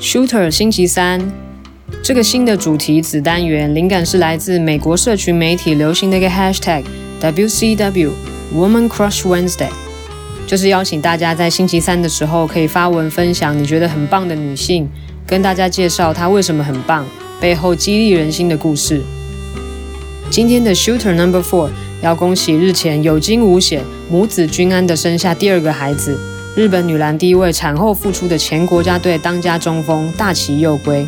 Shooter 星期三这个新的主题子单元，灵感是来自美国社群媒体流行的一个 Hashtag WCW Woman Crush Wednesday，就是邀请大家在星期三的时候可以发文分享你觉得很棒的女性，跟大家介绍她为什么很棒，背后激励人心的故事。今天的 Shooter Number Four 要恭喜日前有惊无险、母子均安的生下第二个孩子。日本女篮第一位产后复出的前国家队当家中锋大崎佑圭。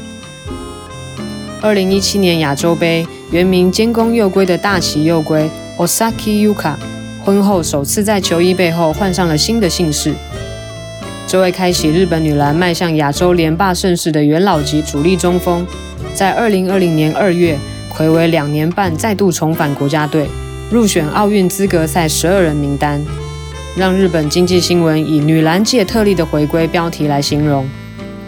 二零一七年亚洲杯，原名菅宫佑圭的大崎佑圭 （Osaki Yuka） 婚后首次在球衣背后换上了新的姓氏。这位开启日本女篮迈向亚洲连霸盛世的元老级主力中锋，在二零二零年二月睽违两年半再度重返国家队，入选奥运资格赛十二人名单。让日本经济新闻以“女篮界特例的回归”标题来形容，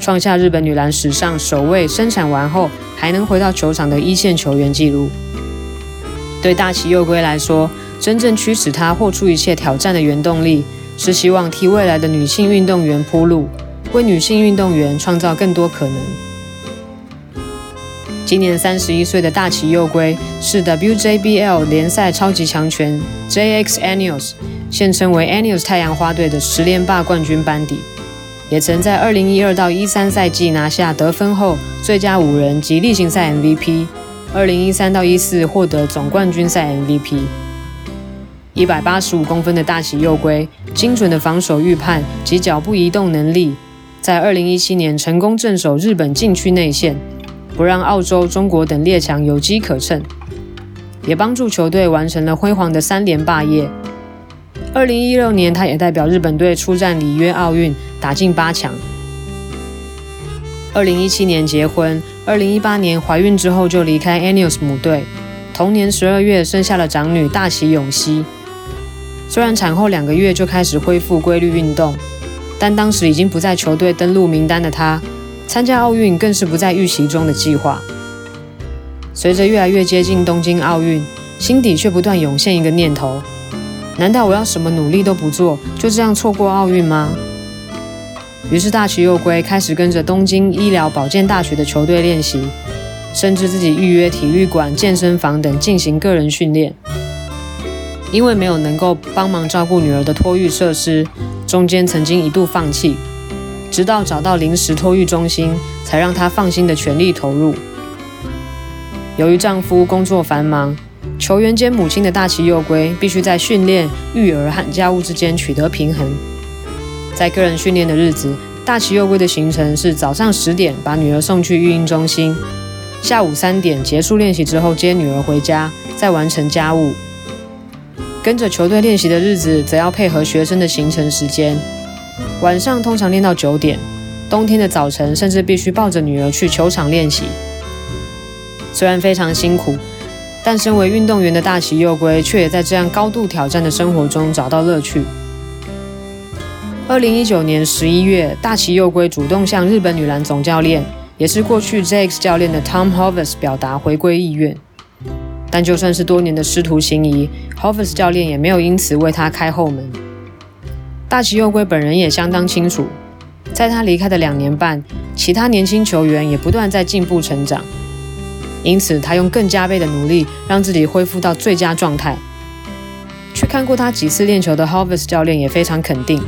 创下日本女篮史上首位生产完后还能回到球场的一线球员纪录。对大崎佑圭来说，真正驱使她豁出一切挑战的原动力，是希望替未来的女性运动员铺路，为女性运动员创造更多可能。今年三十一岁的大崎佑圭是 WJBL 联赛超级强权 JX Anneals。现称为 Annuals 太阳花队的十连霸冠军班底，也曾在二零一二到一三赛季拿下得分后最佳五人及例行赛 MVP，二零一三到一四获得总冠军赛 MVP。一百八十五公分的大喜佑龟，精准的防守预判及脚步移动能力，在二零一七年成功镇守日本禁区内线，不让澳洲、中国等列强有机可乘，也帮助球队完成了辉煌的三连霸业。二零一六年，他也代表日本队出战里约奥运，打进八强。二零一七年结婚，二零一八年怀孕之后就离开 annus 母队。同年十二月生下了长女大崎永熙。虽然产后两个月就开始恢复规律运动，但当时已经不在球队登录名单的她，参加奥运更是不在预期中的计划。随着越来越接近东京奥运，心底却不断涌现一个念头。难道我要什么努力都不做，就这样错过奥运吗？于是大崎佑圭开始跟着东京医疗保健大学的球队练习，甚至自己预约体育馆、健身房等进行个人训练。因为没有能够帮忙照顾女儿的托育设施，中间曾经一度放弃，直到找到临时托育中心，才让她放心的全力投入。由于丈夫工作繁忙。球员兼母亲的大崎佑圭必须在训练、育儿和家务之间取得平衡。在个人训练的日子，大崎佑圭的行程是早上十点把女儿送去育婴中心，下午三点结束练习之后接女儿回家，再完成家务。跟着球队练习的日子，则要配合学生的行程时间。晚上通常练到九点，冬天的早晨甚至必须抱着女儿去球场练习。虽然非常辛苦。但身为运动员的大崎佑圭，却也在这样高度挑战的生活中找到乐趣。二零一九年十一月，大崎佑圭主动向日本女篮总教练，也是过去 Jax 教练的 Tom Hovasse 表达回归意愿。但就算是多年的师徒情谊，Hovasse 教练也没有因此为他开后门。大崎佑圭本人也相当清楚，在他离开的两年半，其他年轻球员也不断在进步成长。因此，他用更加倍的努力，让自己恢复到最佳状态。去看过他几次练球的 Hovasse 教练也非常肯定。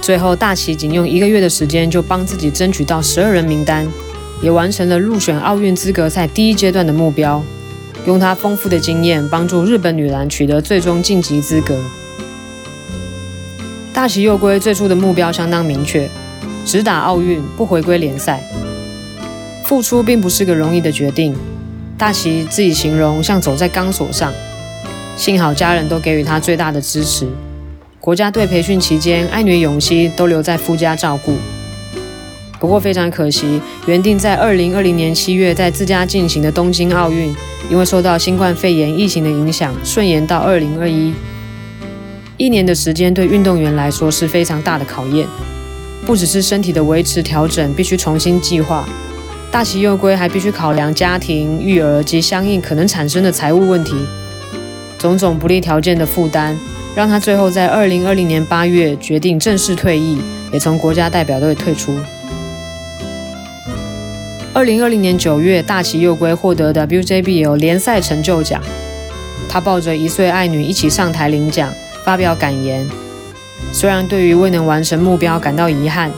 最后，大崎仅用一个月的时间就帮自己争取到十二人名单，也完成了入选奥运资格赛第一阶段的目标。用他丰富的经验，帮助日本女篮取得最终晋级资格。大崎佑圭最初的目标相当明确：只打奥运，不回归联赛。付出并不是个容易的决定，大齐自己形容像走在钢索上。幸好家人都给予他最大的支持。国家队培训期间，爱女永熙都留在夫家照顾。不过非常可惜，原定在二零二零年七月在自家进行的东京奥运，因为受到新冠肺炎疫情的影响，顺延到二零二一。一年的时间对运动员来说是非常大的考验，不只是身体的维持调整，必须重新计划。大崎佑圭还必须考量家庭、育儿及相应可能产生的财务问题，种种不利条件的负担，让他最后在二零二零年八月决定正式退役，也从国家代表队退出。二零二零年九月，大崎佑圭获得的 WJBL 联赛成就奖。他抱着一岁爱女一起上台领奖，发表感言。虽然对于未能完成目标感到遗憾，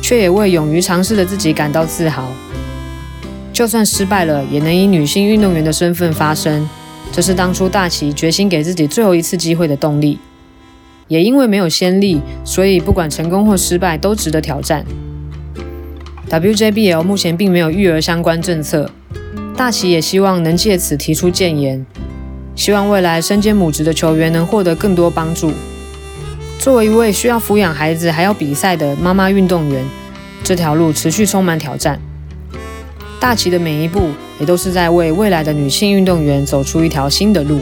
却也为勇于尝试的自己感到自豪。就算失败了，也能以女性运动员的身份发声，这是当初大崎决心给自己最后一次机会的动力。也因为没有先例，所以不管成功或失败都值得挑战。WJBL 目前并没有育儿相关政策，大崎也希望能借此提出建言，希望未来身兼母职的球员能获得更多帮助。作为一位需要抚养孩子还要比赛的妈妈运动员，这条路持续充满挑战。大齐的每一步也都是在为未来的女性运动员走出一条新的路。